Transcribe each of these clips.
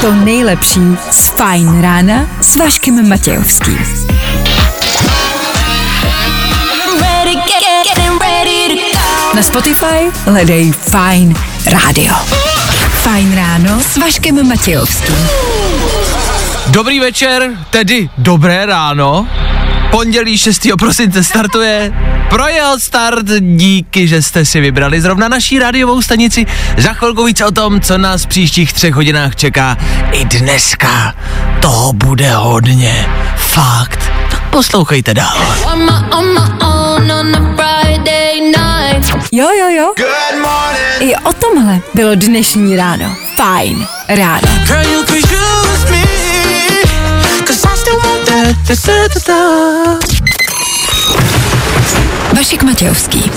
to nejlepší z Fajn rána s Vaškem Matějovským. Na Spotify hledej Fajn rádio. Fajn ráno s Vaškem Matějovským. Dobrý večer, tedy dobré ráno. Pondělí 6. prosince startuje. Projel start, díky, že jste si vybrali zrovna naší rádiovou stanici. Za chvilku víc o tom, co nás v příštích třech hodinách čeká. I dneska toho bude hodně. Fakt. Tak poslouchejte dál. On my, on my own on a Friday night. Jo, jo, jo. I o tomhle bylo dnešní ráno. Fajn ráno. Vašek Matějovský.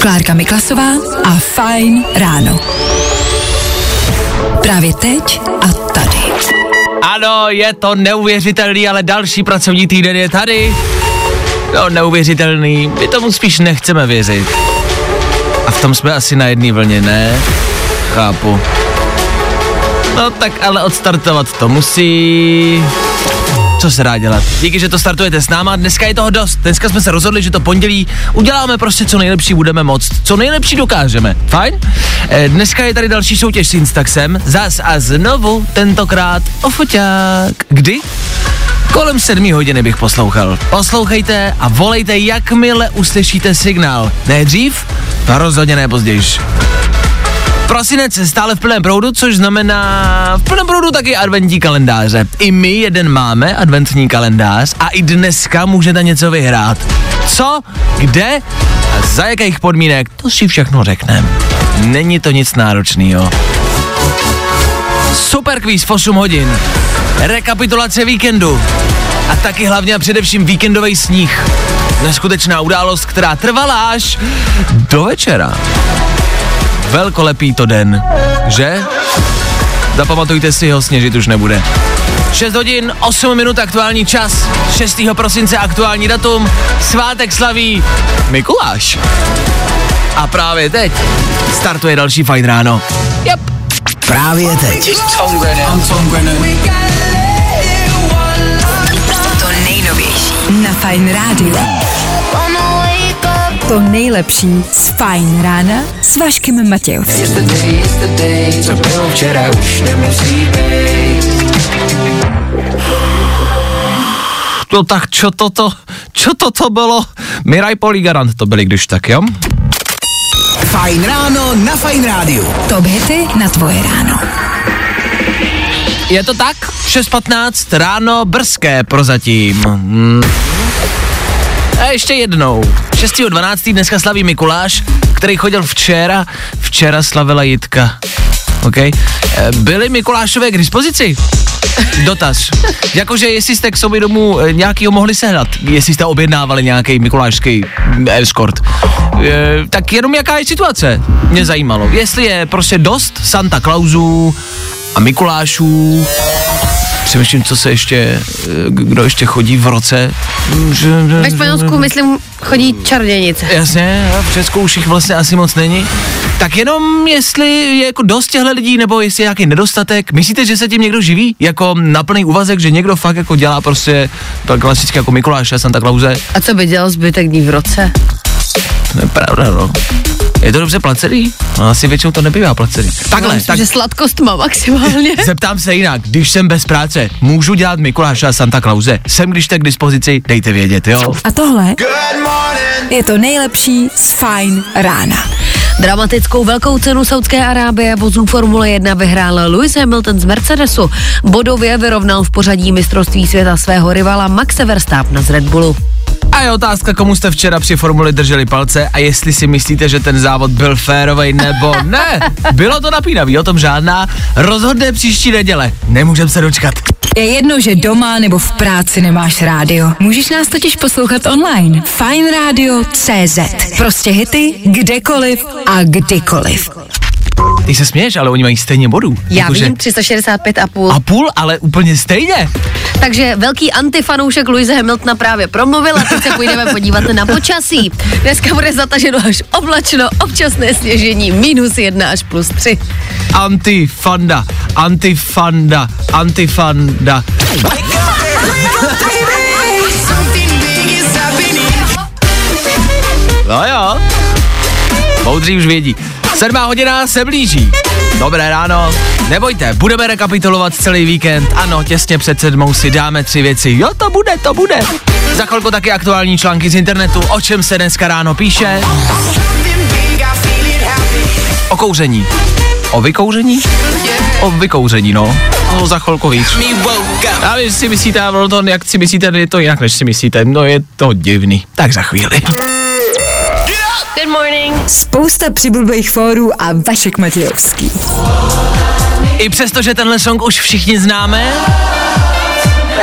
Klárka Miklasová a Fajn ráno. Právě teď a tady. Ano, je to neuvěřitelný, ale další pracovní týden je tady. No, neuvěřitelný, my tomu spíš nechceme věřit. A v tom jsme asi na jedné vlně, ne? Chápu. No tak ale odstartovat to musí. Co se dá dělat? Díky, že to startujete s náma, dneska je toho dost. Dneska jsme se rozhodli, že to pondělí uděláme prostě co nejlepší budeme moct. Co nejlepší dokážeme. Fajn? Eh, dneska je tady další soutěž s Instaxem. Zas a znovu, tentokrát o foťák. Kdy? Kolem sedmí hodiny bych poslouchal. Poslouchejte a volejte, jakmile uslyšíte signál. Ne dřív, a rozhodně ne později. Prosinec stále v plném proudu, což znamená v plném proudu taky adventní kalendáře. I my jeden máme adventní kalendář a i dneska můžete něco vyhrát. Co, kde a za jakých podmínek, to si všechno řekneme. Není to nic náročného. Super kvíz v 8 hodin. Rekapitulace víkendu. A taky hlavně a především víkendový sníh. Neskutečná událost, která trvala až do večera. Velkolepý to den, že? Zapamatujte si ho, sněžit už nebude. 6 hodin, 8 minut aktuální čas, 6. prosince aktuální datum, svátek slaví Mikuláš. A právě teď startuje další fajn ráno. Yep. Právě teď. To nejnovější na Fajn rádiu. To nejlepší z Fajn rána s Vaškem Matějovským. To tak, čo toto, čo toto bylo? Miraj Poligarant to byli, když tak, jo? Fajn ráno na Fajn rádiu. Top hity na tvoje ráno. Je to tak? 6.15 ráno brzké prozatím. Hmm. A ještě jednou. 6.12. dneska slaví Mikuláš, který chodil včera. Včera slavila Jitka. OK? E, Byly Mikulášové k dispozici? Dotaz. Jakože jestli jste k sobě domů e, nějakýho mohli sehnat, jestli jste objednávali nějaký mikulášský escort. E, tak jenom jaká je situace? Mě zajímalo. Jestli je prostě dost Santa Clausů a Mikulášů, přemýšlím, co se ještě, e, kdo ještě chodí v roce. Ve Španělsku, myslím, chodí čarodějnice. Jasně, a v Česku už jich vlastně asi moc není. Tak jenom jestli je jako dost těchto lidí, nebo jestli je nějaký nedostatek. Myslíte, že se tím někdo živí? Jako na plný úvazek, že někdo fakt jako dělá prostě tak klasicky jako Mikuláš a Santa Clause? A co by dělal zbytek dní v roce? To je pravda, no. Je to dobře placený? No, asi většinou to nebývá placený. Takhle, Myslím, tak že sladkost má maximálně. zeptám se jinak. Když jsem bez práce, můžu dělat Mikuláše a Santa Clause? Jsem když tak k dispozici, dejte vědět, jo? A tohle je to nejlepší z Fajn rána. Dramatickou velkou cenu Saudské Arábie vozů Formule 1 vyhrál Lewis Hamilton z Mercedesu. Bodově vyrovnal v pořadí mistrovství světa svého rivala Maxe Verstappen z Red Bullu. A je otázka, komu jste včera při formuli drželi palce a jestli si myslíte, že ten závod byl férovej nebo ne. Bylo to napínavý, o tom žádná. Rozhodne příští neděle. Nemůžem se dočkat. Je jedno, že doma nebo v práci nemáš rádio. Můžeš nás totiž poslouchat online. Fine Radio CZ. Prostě hity, kdekoliv a kdykoliv. Ty se směješ, ale oni mají stejně bodů. Já Jakože- vím, 365 a půl. A půl, ale úplně stejně. Takže velký antifanoušek Louise Hamiltona právě promluvil a teď se půjdeme podívat na počasí. Dneska bude zataženo až oblačno, občasné sněžení, minus jedna až plus tři. Antifanda, antifanda, antifanda. No jo, moudří už vědí. Sedmá hodina se blíží. Dobré ráno. Nebojte, budeme rekapitulovat celý víkend. Ano, těsně před sedmou si dáme tři věci. Jo, to bude, to bude. Za chvilku taky aktuální články z internetu, o čem se dneska ráno píše. O kouření. O vykouření? O vykouření, no. No, za chvilku víc. A vy si myslíte, a ono to, jak si myslíte, je to jinak, než si myslíte. No, je to divný. Tak za chvíli. Good morning. Spousta přibulbých fórů a Vašek Matějovský. I přesto, že tenhle song už všichni známe,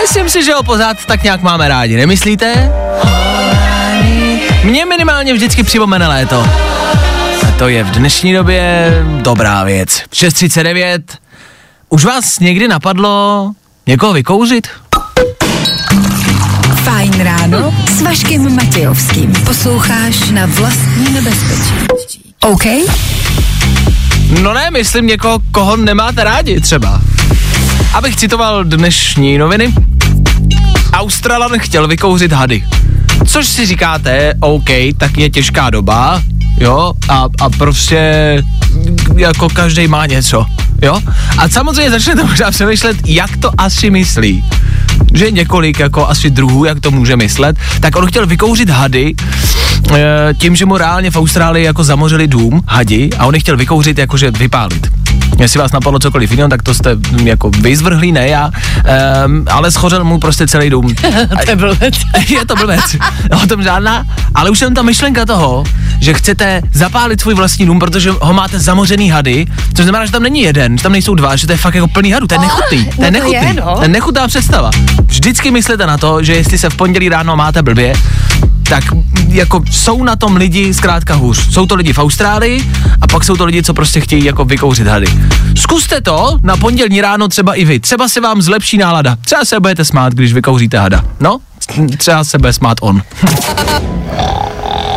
myslím si, že ho pořád tak nějak máme rádi, nemyslíte? Mě minimálně vždycky připomene léto. A to je v dnešní době dobrá věc. 6.39. Už vás někdy napadlo někoho vykouřit? Fajn ráno s Vaškem Matějovským. Posloucháš na vlastní nebezpečí. OK? No ne, myslím někoho, koho nemáte rádi třeba. Abych citoval dnešní noviny. Australan chtěl vykouřit hady. Což si říkáte, OK, tak je těžká doba, jo, a, a prostě jako každý má něco, jo. A samozřejmě začnete možná přemýšlet, jak to asi myslí. Že je několik jako asi druhů, jak to může myslet, tak on chtěl vykouřit hady e, tím, že mu reálně v Austrálii jako zamořili dům, hadi, a on je chtěl vykouřit jakože vypálit. Jestli vás napadlo cokoliv jiného, tak to jste mm, jako vyzvrhlí, ne já, um, ale schořel mu prostě celý dům. To je blbec. je to blbec, o tom žádná, ale už jen ta myšlenka toho, že chcete zapálit svůj vlastní dům, protože ho máte zamořený hady, což znamená, že tam není jeden, že tam nejsou dva, že to je fakt jako plný hadů, to je nechutný, to je no to nechutný, je, no. to je nechutná představa. Vždycky myslete na to, že jestli se v pondělí ráno máte blbě, tak jako jsou na tom lidi zkrátka hůř. Jsou to lidi v Austrálii a pak jsou to lidi, co prostě chtějí jako vykouřit hady. Zkuste to na pondělní ráno třeba i vy. Třeba se vám zlepší nálada. Třeba se budete smát, když vykouříte hada. No, třeba se bude smát on.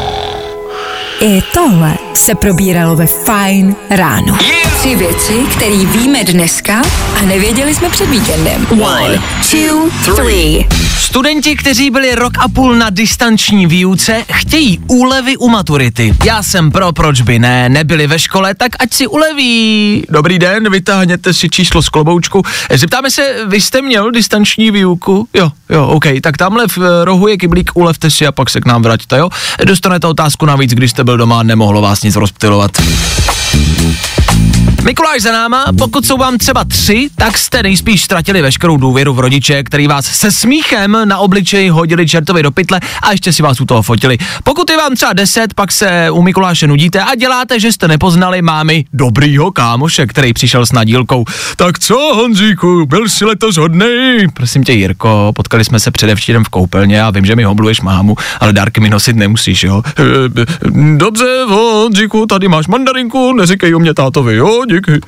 I tohle se probíralo ve Fajn ráno. Tři věci, které víme dneska a nevěděli jsme před víkendem. One, two, three. Studenti, kteří byli rok a půl na distanční výuce, chtějí úlevy u maturity. Já jsem pro, proč by ne, nebyli ve škole, tak ať si uleví. Dobrý den, vytáhněte si číslo z kloboučku. Zeptáme se, vy jste měl distanční výuku? Jo, jo, OK, tak tamhle v eh, rohu je kyblík, ulevte si a pak se k nám vraťte, jo? Dostanete otázku navíc, když jste byl doma a nemohlo vás nic rozptilovat. Mikuláš za náma, pokud jsou vám třeba tři, tak jste nejspíš ztratili veškerou důvěru v rodiče, který vás se smíchem na obličeji hodili čertovi do pytle a ještě si vás u toho fotili. Pokud je vám třeba deset, pak se u Mikuláše nudíte a děláte, že jste nepoznali mámy dobrýho kámoše, který přišel s nadílkou. Tak co, Honzíku, byl jsi letos hodnej? Prosím tě, Jirko, potkali jsme se předevčírem v koupelně a vím, že mi hobluješ mámu, ale dárky mi nosit nemusíš, jo? "E, Dobře, Honzíku, tady máš mandarinku, neříkej o mě tátovi, jo, díky.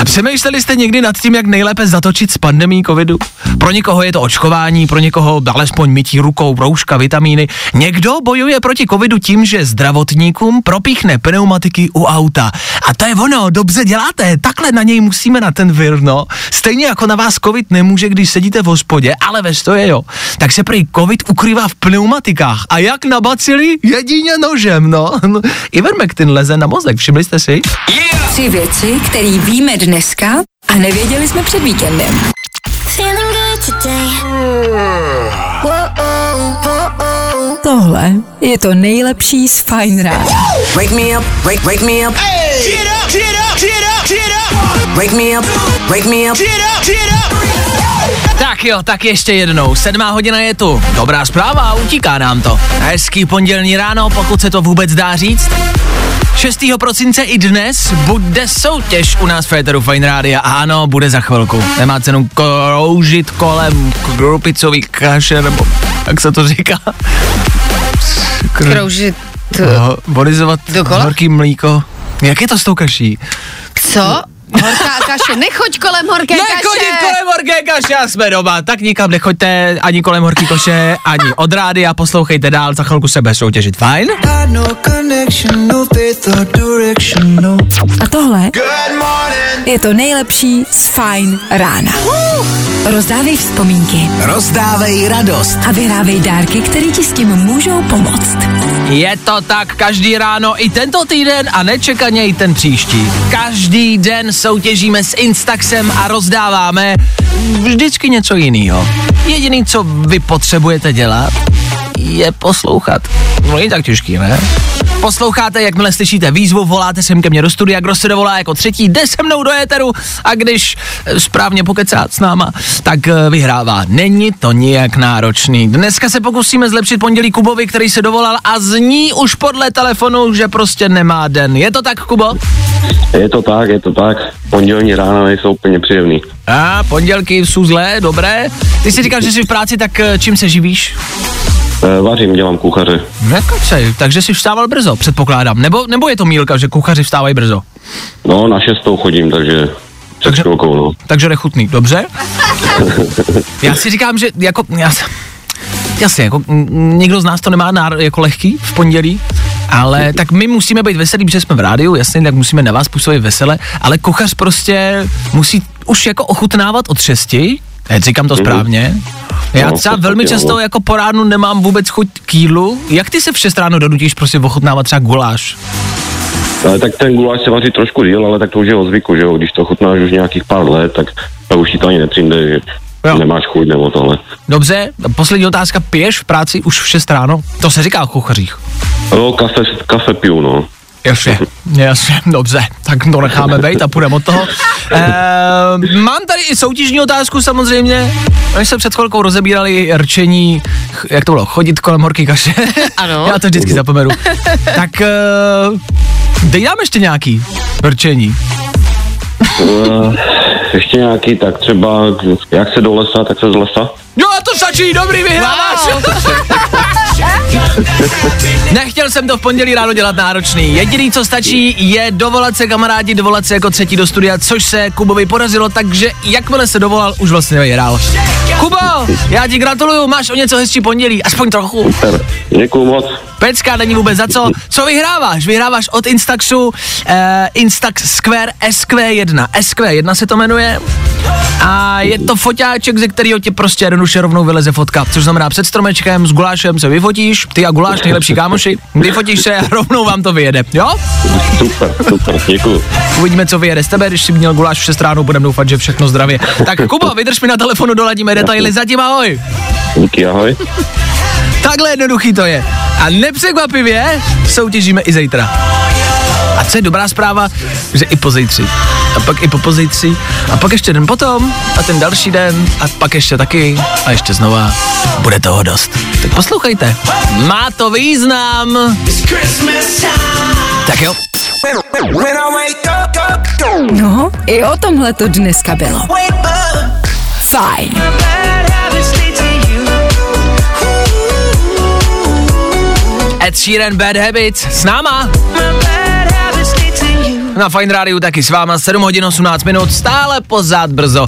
A přemýšleli jste někdy nad tím, jak nejlépe zatočit s pandemí covidu? Pro někoho je to očkování, pro někoho alespoň mytí rukou, rouška, vitamíny. Někdo bojuje proti covidu tím, že zdravotníkům propíchne pneumatiky u auta. A to je ono, dobře děláte, takhle na něj musíme na ten vir, no. Stejně jako na vás covid nemůže, když sedíte v hospodě, ale ve stoje jo. Tak se prý covid ukrývá v pneumatikách. A jak na bacily? Jedině nožem, no. Ivermectin leze na mozek, všimli jste si? Tři věci, které víme dneska a nevěděli jsme před víkendem. Tohle je to nejlepší z Fajn rána. Wake me up, wake, wake me up. Wake me up, wake me up. Tak jo, tak ještě jednou. Sedmá hodina je tu. Dobrá zpráva, utíká nám to. Hezký pondělní ráno, pokud se to vůbec dá říct. 6. prosince i dnes bude soutěž u nás v Féteru Fine Rádia a ano, bude za chvilku. Nemá cenu kroužit kolem krupicový kaše, nebo jak se to říká? Kr- Kroužit No, Volizovat horký mlíko. Jak je to s tou kaší? Co? Horká kaše. Nechoď kolem horké Nechodit kaše. kolem horké kaše a jsme doma. Tak nikam nechoďte ani kolem horký koše, ani od rády a poslouchejte dál, za chvilku se bude soutěžit, fajn? No no no. A tohle je to nejlepší z Fine rána. Rozdávej vzpomínky Rozdávej radost. a vyhrávej dárky, které ti s tím můžou pomoct. Je to tak každý ráno i tento týden a nečekaně i ten příští. Každý den soutěžíme s Instaxem a rozdáváme vždycky něco jiného. Jediný, co vy potřebujete dělat, je poslouchat. No není tak těžký, ne? Posloucháte, jakmile slyšíte výzvu, voláte sem ke mně do studia, kdo se dovolá jako třetí, jde se mnou do éteru a když správně pokecá s náma, tak eh, vyhrává. Není to nijak náročný. Dneska se pokusíme zlepšit pondělí Kubovi, který se dovolal a zní už podle telefonu, že prostě nemá den. Je to tak, Kubo? Je to tak, je to tak. Pondělní rána nejsou úplně příjemný. A pondělky jsou zlé, dobré. Ty jsi říkal, že jsi v práci, tak eh, čím se živíš? E, vařím, dělám kuchaře. Nekacej, takže jsi vstával brzo, předpokládám. Nebo, nebo je to mílka, že kuchaři vstávají brzo? No, na šestou chodím, takže před Takže- chvilkou, no. Takže nechutný, dobře? Já si říkám, že jako, já, jasně, jako někdo z nás to nemá náro, jako lehký v pondělí, ale tak my musíme být veselí, protože jsme v rádiu, jasně, tak musíme na vás působit vesele, ale kuchař prostě musí už jako ochutnávat od šesti, Teď říkám to správně. Já No, třeba velmi často jako po ránu nemám vůbec chuť k jídlu. Jak ty se v 6 ráno donutíš prostě ochutnávat třeba guláš? Ale tak ten guláš se vaří trošku díl, ale tak to už je o zvyku, že jo. Když to chutnáš už nějakých pár let, tak, tak už ti to ani nepřijde, že Jo. nemáš chuť nebo tohle. Dobře, poslední otázka, piješ v práci už v 6 ráno? To se říká o kuchařích. No, kafe, kafe piju, no. Jasně, jasně, dobře, tak to necháme být a půjdeme od toho. E, mám tady i soutěžní otázku samozřejmě. My jsme před chvilkou rozebírali rčení, jak to bylo, chodit kolem horký kaše. Ano. Já to vždycky zapomenu. tak e, dej nám ještě nějaký rčení. E, ještě nějaký, tak třeba, jak se do lesa, tak se z lesa. Jo, a to stačí, dobrý, vyhráváš. Nechtěl jsem to v pondělí ráno dělat náročný. Jediný, co stačí, je dovolat se kamarádi, dovolat se jako třetí do studia, což se Kubovi podařilo, takže jakmile se dovolal, už vlastně vyhrál. Kubo, já ti gratuluju, máš o něco hezčí pondělí, aspoň trochu. Super. Děkuju moc. Pecka, není vůbec za co. Co vyhráváš? Vyhráváš od Instaxu uh, Instax Square SQ1. SQ1 se to jmenuje. A je to foťáček, ze kterého ti prostě jednoduše rovnou vyleze fotka. Což znamená před stromečkem s gulášem se vyfotíš, ty a guláš nejlepší kámoši, vyfotíš se a rovnou vám to vyjede. Jo? Super, super, děkuju. Uvidíme, co vyjede z tebe, když jsi měl guláš v 6 ráno, budeme doufat, že všechno zdravě. Tak Kubo, vydrž mi na telefonu, doladíme detaily, zatím ahoj. Díky, ahoj. Takhle jednoduchý to je. A nepřekvapivě soutěžíme i zítra. A co je dobrá zpráva, že i po zítři. A pak i po pozítři. A pak ještě den potom. A ten další den. A pak ještě taky. A ještě znova. Bude toho dost. Tak poslouchejte. Má to význam. Tak jo. No, i o tomhle to dneska bylo. Fajn. Ed Sheeran Bad Habits s náma. Na Fine Radio taky s váma 7 hodin 18 minut, stále pořád brzo.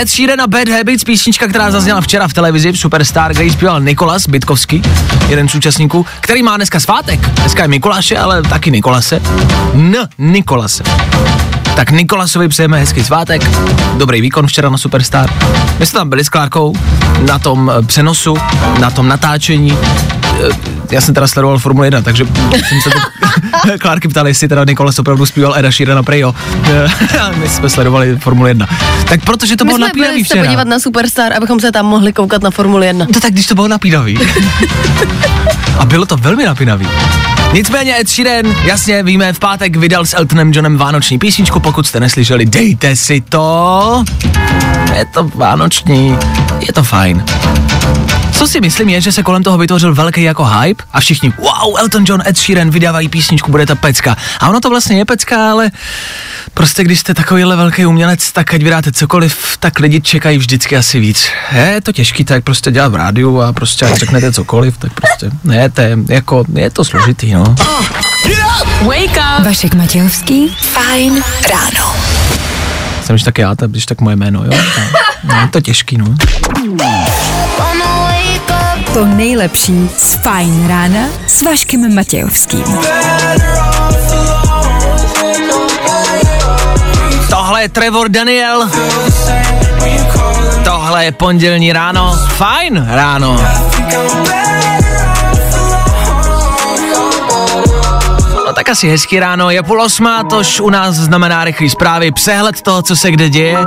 Ed Sheeran a Bad Habits, písnička, která zazněla včera v televizi v Superstar, kde ji zpíval Nikolas Bytkovský, jeden z účastníků, který má dneska svátek. Dneska je Mikuláše, ale taky Nikolase. N. Nikolase. Tak Nikolasovi přejeme hezký svátek, dobrý výkon včera na Superstar. My jsme tam byli s Klárkou na tom eh, přenosu, na tom natáčení. Eh, Já jsem teda sledoval Formule 1, takže jsem se to Klárky ptali, jestli teda Nikolas opravdu zpíval Eda Sheerana Prejo. A my jsme sledovali Formule 1. Tak protože to My bylo napínavý včera. podívat na Superstar, abychom se tam mohli koukat na Formuli 1. No tak když to bylo napínavý. A bylo to velmi napínavý. Nicméně Ed Sheeran, jasně víme, v pátek vydal s Eltonem Johnem vánoční písničku, pokud jste neslyšeli, dejte si to. Je to vánoční, je to fajn. Co si myslím je, že se kolem toho vytvořil velký jako hype a všichni, wow, Elton John, Ed Sheeran vydávají písničku, bude ta pecka. A ono to vlastně je pecka, ale prostě když jste takovýhle velký umělec, tak ať vydáte cokoliv, tak lidi čekají vždycky asi víc. Je to těžký, tak prostě dělat v rádiu a prostě ať řeknete cokoliv, tak prostě ne, to je, jako, je to složitý, no. Wake up! Vašek Matějovský, fajn ráno. Jsem už tak já, tak, když tak moje jméno, jo. No, je to těžký, no. To nejlepší z fajn rána s Vaškem Matějovským. Tohle je Trevor Daniel. Tohle je pondělní ráno. Fajn ráno. Tak asi hezký ráno, je půl osmá, tož u nás znamená rychlý zprávy, přehled toho, co se kde děje.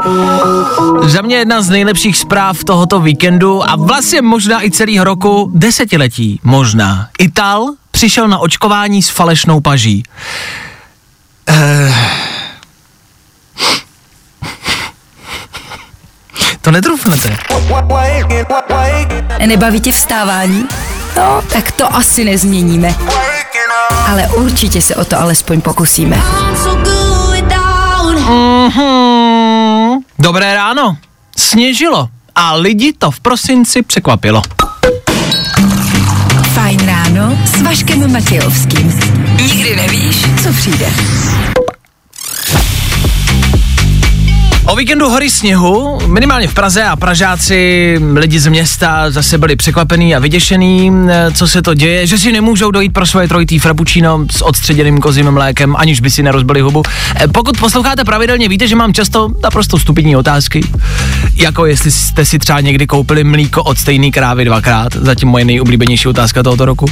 Za mě jedna z nejlepších zpráv tohoto víkendu a vlastně možná i celého roku, desetiletí možná. Ital přišel na očkování s falešnou paží. Eh, To netrufnete. Nebaví tě vstávání? No, tak to asi nezměníme. Ale určitě se o to alespoň pokusíme. Mhm. Dobré ráno. Sněžilo a lidi to v prosinci překvapilo. Fajn ráno s Vaškem Matějovským. Nikdy nevíš, co přijde. O víkendu hory sněhu, minimálně v Praze a Pražáci, lidi z města zase byli překvapení a vyděšený, eh, co se to děje, že si nemůžou dojít pro svoje trojitý frappuccino s odstředěným kozím mlékem, aniž by si nerozbili hubu. Eh, Pokud posloucháte pravidelně, víte, že mám často naprosto stupidní otázky, jako jestli jste si třeba někdy koupili mlíko od stejné krávy dvakrát, zatím moje nejoblíbenější otázka tohoto roku.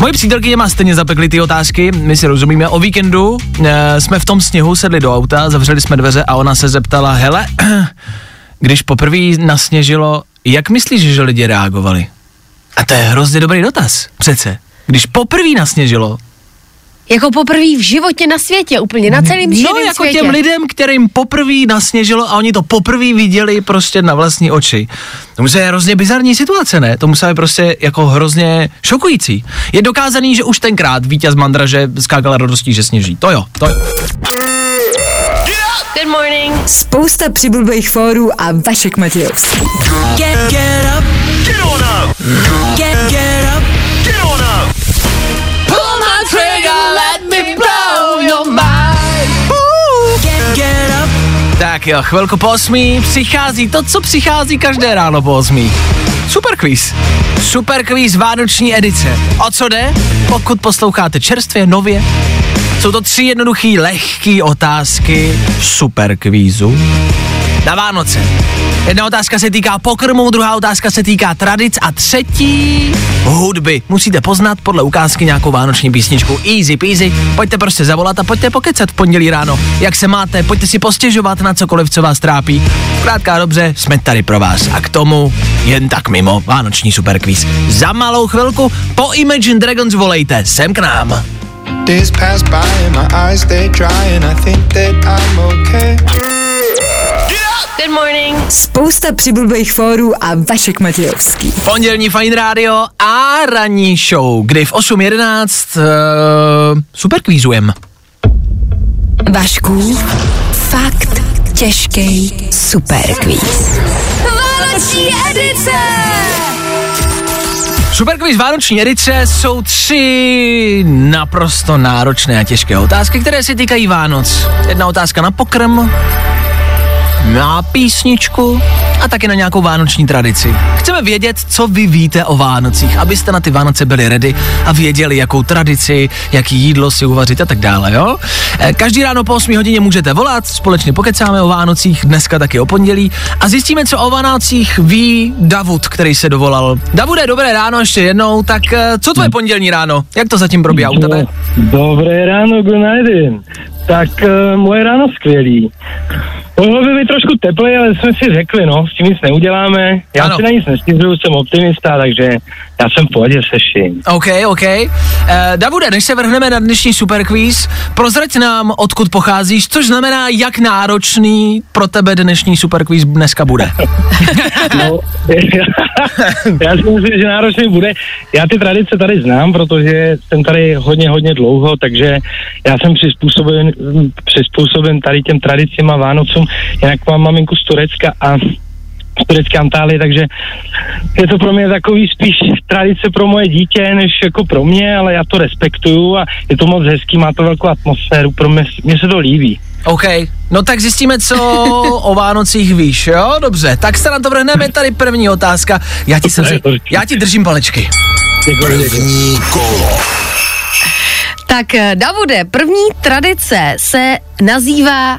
Moje přítelkyně má stejně zapekly ty otázky, my si rozumíme. O víkendu e, jsme v tom sněhu sedli do auta, zavřeli jsme dveře a ona se zeptala, hele, když poprvé nasněžilo, jak myslíš, že lidi reagovali? A to je hrozně dobrý dotaz, přece. Když poprvé nasněžilo, Jako poprvé v životě na světě, úplně na celém no širém jako světě. těm lidem, kterým poprvé nasněžilo a oni to poprvé viděli prostě na vlastní oči. To musí být hrozně bizarní situace, ne? To musí být prostě jako hrozně šokující. Je dokázaný, že už tenkrát vítěz Mandraže skákal radostí, že sněží. To jo, to jo. Good morning. Spousta přibulbých fórů a Vašek Matějovský. Get, get up. Get on up. Get, get up. Jo, chvilku po osmí přichází to, co přichází každé ráno po osmí. Super quiz. Super quiz Vánoční edice. O co jde? Pokud posloucháte čerstvě, nově, jsou to tři jednoduché, lehké otázky super kvízu na Vánoce. Jedna otázka se týká pokrmu, druhá otázka se týká tradic a třetí hudby. Musíte poznat podle ukázky nějakou vánoční písničku. Easy peasy, pojďte prostě zavolat a pojďte pokecat v pondělí ráno. Jak se máte, pojďte si postěžovat na cokoliv, co vás trápí. Zkrátka a dobře, jsme tady pro vás. A k tomu jen tak mimo vánoční superkvíz. Za malou chvilku po Imagine Dragons volejte sem k nám. Days pass by and my eyes they dry and I think that I'm okay. Good morning. Spousta přibulbých fórů a Vašek Matějovský. Pondělní Fine Radio a ranní show, kdy v 8.11 uh, super kvízujem. Vašku, fakt těžký superkvíz. Vánoční edice. Superkvíz Vánoční edice jsou tři naprosto náročné a těžké otázky, které se týkají Vánoc. Jedna otázka na pokrm, na písničku a taky na nějakou vánoční tradici. Chceme vědět, co vy víte o Vánocích, abyste na ty Vánoce byli ready a věděli, jakou tradici, jaký jídlo si uvařit a tak dále, jo? Eh, Každý ráno po 8 hodině můžete volat, společně pokecáme o Vánocích, dneska taky o pondělí a zjistíme, co o Vánocích ví Davud, který se dovolal. Davude, dobré ráno ještě jednou, tak eh, co tvoje pondělní ráno? Jak to zatím probíhá u tebe? Dobré ráno, night. Tak uh, moje ráno skvělý. Mohlo by být trošku teplej, ale jsme si řekli, no, s tím nic neuděláme. Já Ano. si na nic nestěžuju, jsem optimista, takže já jsem v pohodě se vším. OK, OK. Uh, Davude, než se vrhneme na dnešní superquiz, prozrať nám, odkud pocházíš, což znamená, jak náročný pro tebe dnešní superquiz dneska bude. No, já si myslím, že náročný bude. Já ty tradice tady znám, protože jsem tady hodně, hodně dlouho, takže já jsem přizpůsoben, přizpůsoben tady těm tradicím a Vánocům. Jinak mám maminku z Turecka a z turecké Antálie, takže je to pro mě takový spíš tradice pro moje dítě, než jako pro mě, ale já to respektuju a je to moc hezký, má to velkou atmosféru, pro mě, mě se to líbí. OK, no tak zjistíme, co o Vánocích víš, jo? Dobře, tak se na to vrhneme, tady první otázka. Já ti, jsem, já ti držím palečky. První kolo. Tak eh, Davude, první tradice se nazývá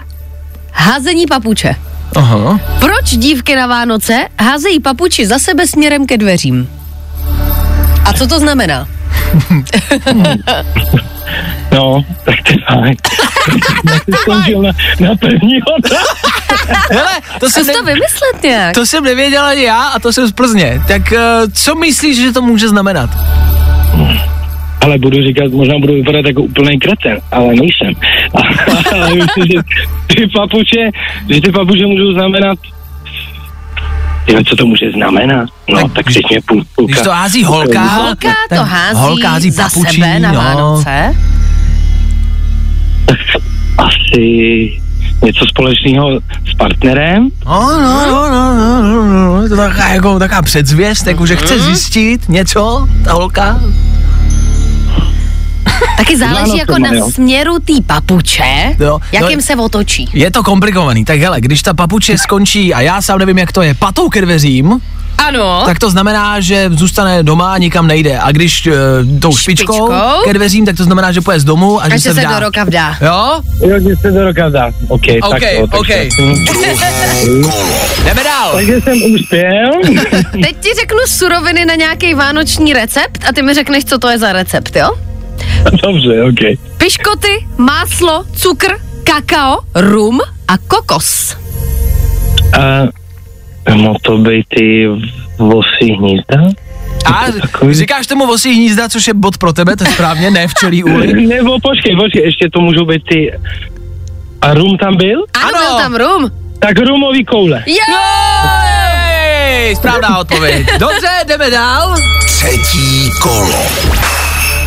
házení papuče. Aha. Proč dívky na Vánoce házejí papuči za sebe směrem ke dveřím? A co to znamená? No, tak to je fajn. Skončil na, na první. Hele, to jsem, to vymyslet nějak. to jsem nevěděl ani já a to jsem z Plzně. Tak uh, co myslíš, že to může znamenat? Ale budu říkat, možná budu vypadat jako úplný kreten, ale nejsem. ale myslím, že ty papuče, že ty papuče můžou znamenat Jo, co to může znamenat? No, Tak tak, teď mě půl, půlka. Když to hází holka, Holka tak to hází, holka hází za papučí, sebe na no. Vánoce. Asi něco společného s partnerem. No, no, no, no, no, no, no, je to taková, jako, taková předzvěst, jako, že chce zjistit něco, ta holka. Taky záleží jako na mají. směru té papuče, Jo, jakým no- se otočí. Je to komplikovaný, tak hele, když ta papuče skončí a já sám nevím, jak to je, patou ke dveřím, Ano. tak to znamená, že zůstane doma a nikam nejde. A když uh, tou špičkou, Špičkou? ke dveřím, tak to znamená, že půjde z domu a že Až se se vdá. do roka vdá. Jo? Jo, že se do roka dá. OK, OK, tak to, OK. Jdeme dál. Takže jsem uspěl. Teď ti řeknu suroviny na nějaký vánoční recept a ty mi řekneš, co to je za recept, jo? Dobře, OK. Piškoty, máslo, cukr, kakao, rum a kokos. A mohlo to být ty vosí hnízda? A Takový- říkáš tomu vosí hnízda, což je bod pro tebe, to je správně, ne včelí úly. Nebo počkej, počkej, ještě to můžou být ty... A rum tam byl? Ano, Ano. byl tam rum. Tak rumový koule. Jo! Jej, správná odpověď. Dobře, jdeme dál. Třetí kolo.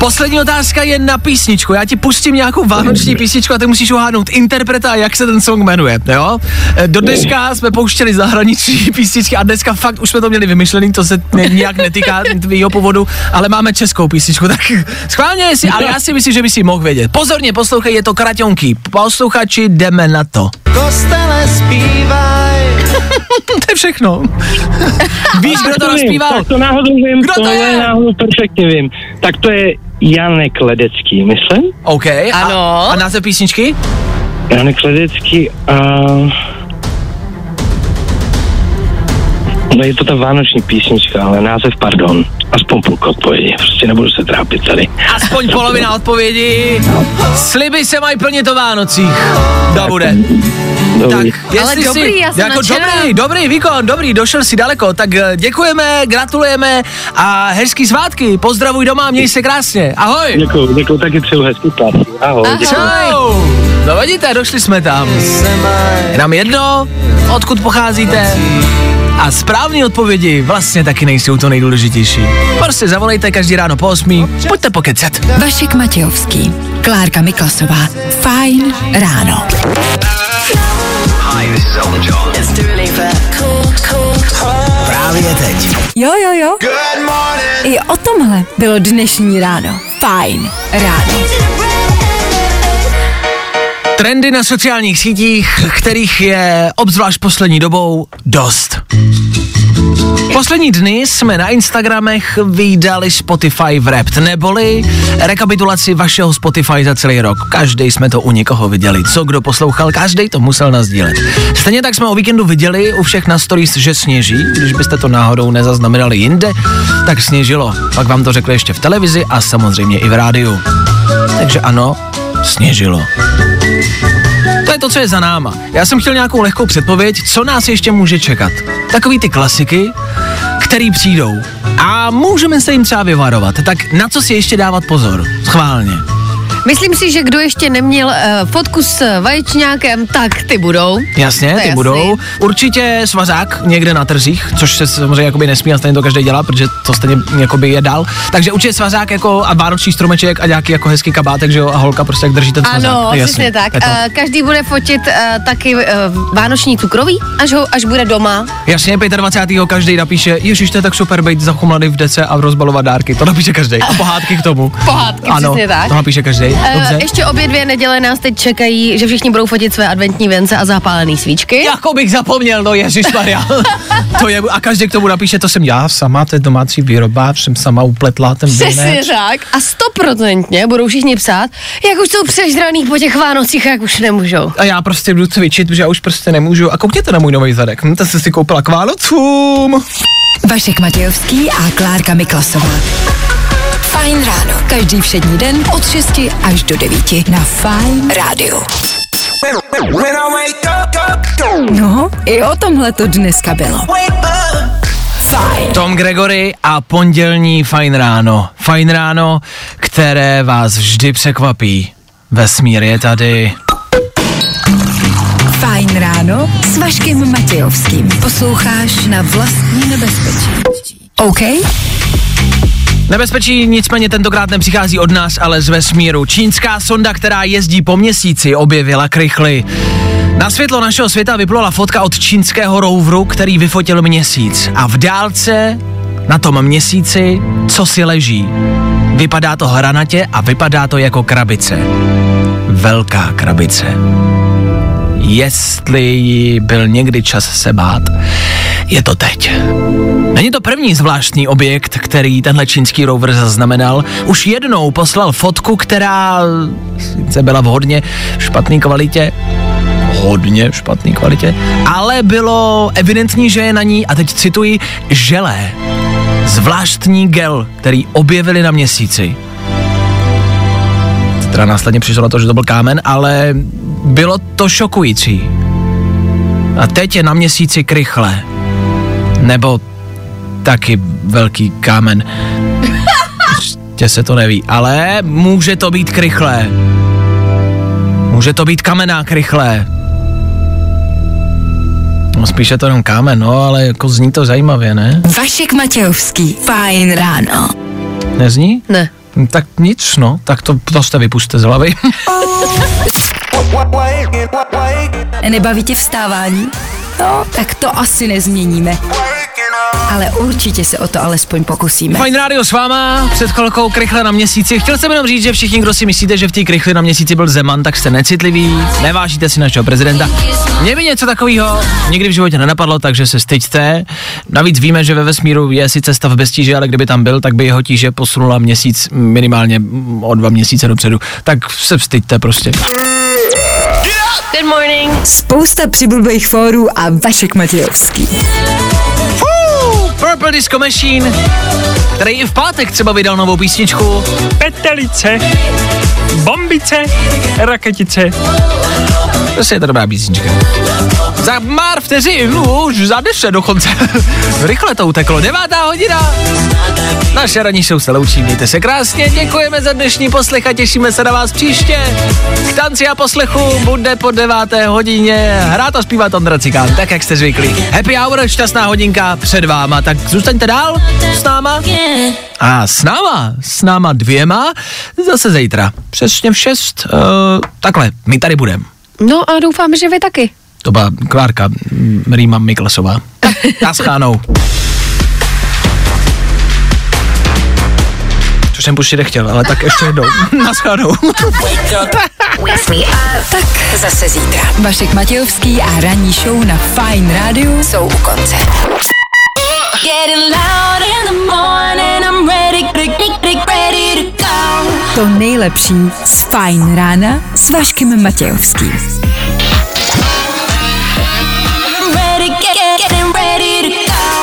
Poslední otázka je na písničku. Já ti pustím nějakou vánoční písničku a ty musíš uhádnout interpreta a jak se ten song jmenuje, jo? Do dneška jsme pouštěli zahraniční písničky a dneska fakt už jsme to měli vymyšlený, to se ne, nijak netýká tvýho původu, ale máme českou písničku, tak schválně si, ale já si myslím, že by si mohl vědět. Pozorně poslouchej, je to Kraťonky. Posluchači, jdeme na to. Kostele zpívaj. to je všechno. Víš, kdo to vím, rozpíval? Tak to náhodou vím, Kdo to je? náhodou perfektně vím. Tak to je Janek Ledecký, myslím? OK. A, Ano. a název písničky? Janek Ledecký a... No je to ta vánoční písnička, ale název, pardon, aspoň půlka odpovědi, prostě nebudu se trápit tady. Aspoň polovina odpovědi. Sliby se mají plnit o Vánocích. Davude. Tak, Dobrý. jestli dobrý, si, já jsem jako nadšená. dobrý, dobrý výkon, dobrý, došel si daleko, tak eh, děkujeme, gratulujeme a hezký svátky, pozdravuj doma, měj se krásně, ahoj. Děkuju, děkuju, taky přeju hezký práci. Ahoj, Ahoj. Čau. No vidíte, došli jsme tam. Je nám jedno, odkud pocházíte. A správné odpovědi vlastně taky nejsou to nejdůležitější. Prostě zavolejte každý ráno po 8. Pojďte pokecat. Vašek Matějovský, Klárka Miklasová. Fajn ráno. Právě teď. Jo, jo, jo. I o tomhle bylo dnešní ráno. Fajn ráno. Trendy na sociálních sítích, kterých je obzvlášť poslední dobou dost. Poslední dny jsme na Instagramech vydali Spotify Wrapped, neboli rekapitulaci vašeho Spotify za celý rok. Každý jsme to u někoho viděli. Co kdo poslouchal, každý to musel nazdílet. Stejně tak jsme o víkendu viděli u všech na stories, že sněží. Když byste to náhodou nezaznamenali jinde, tak sněžilo. Pak vám to řekli ještě v televizi a samozřejmě i v rádiu. Takže ano, sněžilo. To je to, co je za náma. Já jsem chtěl nějakou lehkou předpověď, co nás ještě může čekat. Takový ty klasiky, který přijdou. A můžeme se jim třeba vyvarovat. Tak na co si ještě dávat pozor? Schválně. Myslím si, že kdo ještě neměl uh, fotku s vaječňákem, tak ty budou. Jasně, To ty jasný. budou. Určitě svazák někde na trzích, což se samozřejmě jakoby nesmí a stejně to každý dělá, protože to stejně jakoby je dál. Takže určitě svazák jako a vánoční stromeček a nějaký jako hezký kabátek, že jo, a holka prostě jak drží ten svazák. Ano, přesně tak. Uh, každý bude fotit uh, taky uh, vánoční cukroví, až, ho, až bude doma. Jasně, 25. každý napíše, ježiš, to je tak super být zachumlaný v dece a rozbalovat dárky. To napíše každý. A pohádky k tomu. Pohádky, ano, přesně tak. To napíše každý. Dobře. Uh, ještě obě dvě neděle nás teď čekají, že všichni budou fotit své adventní vence a zapálené svíčky. Jako bych zapomněl, no Ježíš Maria. to je, a každý k tomu napíše, to jsem já sama, to je domácí výroba, jsem sama upletla ten Přesně věnec. tak. A stoprocentně budou všichni psát, jak už jsou přežraný po těch Vánocích, jak už nemůžou. A já prostě jdu cvičit, protože já už prostě nemůžu. A koukněte na můj nový zadek. Hm, to jsem si koupila k Vánocům. Vašek Matějovský a Klárka Miklasová. Fajn ráno. Každý všední den od 6 až do 9 na Fajn rádiu. No, i o tomhle to dneska bylo. Fajn. Tom Gregory a pondělní Fajn ráno. Fajn ráno, které vás vždy překvapí. Vesmír je tady. Fajn ráno s Vaškem Matějovským. Posloucháš na vlastní nebezpečí. OK? Nebezpečí nicméně tentokrát nepřichází od nás, ale z vesmíru. Čínská sonda, která jezdí po měsíci, objevila krychly. Na světlo našeho světa vyplula fotka od čínského roveru, který vyfotil měsíc. A v dálce na tom měsíci co si leží. Vypadá to hranatě a vypadá to jako krabice. Velká krabice. Jestli byl někdy čas se bát, je to teď. Není to první zvláštní objekt, který tenhle čínský rover zaznamenal. Už jednou poslal fotku, která sice byla v hodně špatné kvalitě, hodně špatné kvalitě, ale bylo evidentní, že je na ní, a teď cituji, želé. Zvláštní gel, který objevili na měsíci. Teda následně přišlo na to, že to byl kámen, ale bylo to šokující. A teď je na měsíci krychle. Nebo taky velký kámen. Ještě se to neví, ale může to být krychlé. Může to být kamená krychlé. No spíše to jenom kámen, no, ale jako zní to zajímavě, ne? Vašek Matějovský. Fajn ráno. Nezní? Ne. Hm, Tak nic, no, tak to prostě vypuste z hlavy. Nebaví tě vstávání? No, tak to asi nezměníme. Ale určitě se o to alespoň pokusíme. Fajn rádio s váma, před chvilkou krychle na měsíci. Chtěl jsem jenom říct, že všichni, kdo si myslíte, že v té krychli na měsíci byl Zeman, tak jste necitliví, nevážíte si našeho prezidenta. Mě by něco takového nikdy v životě nenapadlo, takže se styďte. Navíc víme, že ve vesmíru je sice stav bez tíže, ale kdyby tam byl, tak by jeho tíže posunula měsíc minimálně o dva měsíce dopředu. Tak se styďte prostě. Good morning. Spousta přibulbých fórů a Vašek Matějovský. Purple Disco Machine, který i v pátek třeba vydal novou písničku. Petelice, bombice, raketice. Prostě je to dobrá písnička. Za pár vteřin, už za deset dokonce. Rychle to uteklo, devátá hodina. Naše ranní show se loučí, mějte se krásně, děkujeme za dnešní poslech a těšíme se na vás příště. K tanci a poslechu bude po deváté hodině hrát a zpívat Ondra Cikán, tak jak jste zvyklí. Happy hour, šťastná hodinka před váma, tak zůstaňte dál s náma. A s náma, s náma dvěma, zase zítra. Přesně v šest, uh, takhle, my tady budeme. No a doufám, že vy taky. To byla Klárka Rýma Miklasová. Naschánou. Což jsem pustit nechtěl, ale tak ještě jednou. Naschánou. Tak zase zítra. Vašek Matějovský a ranní show na Fine Radio jsou u konce. To nejlepší z Fine rána s Vaškem Matějovským.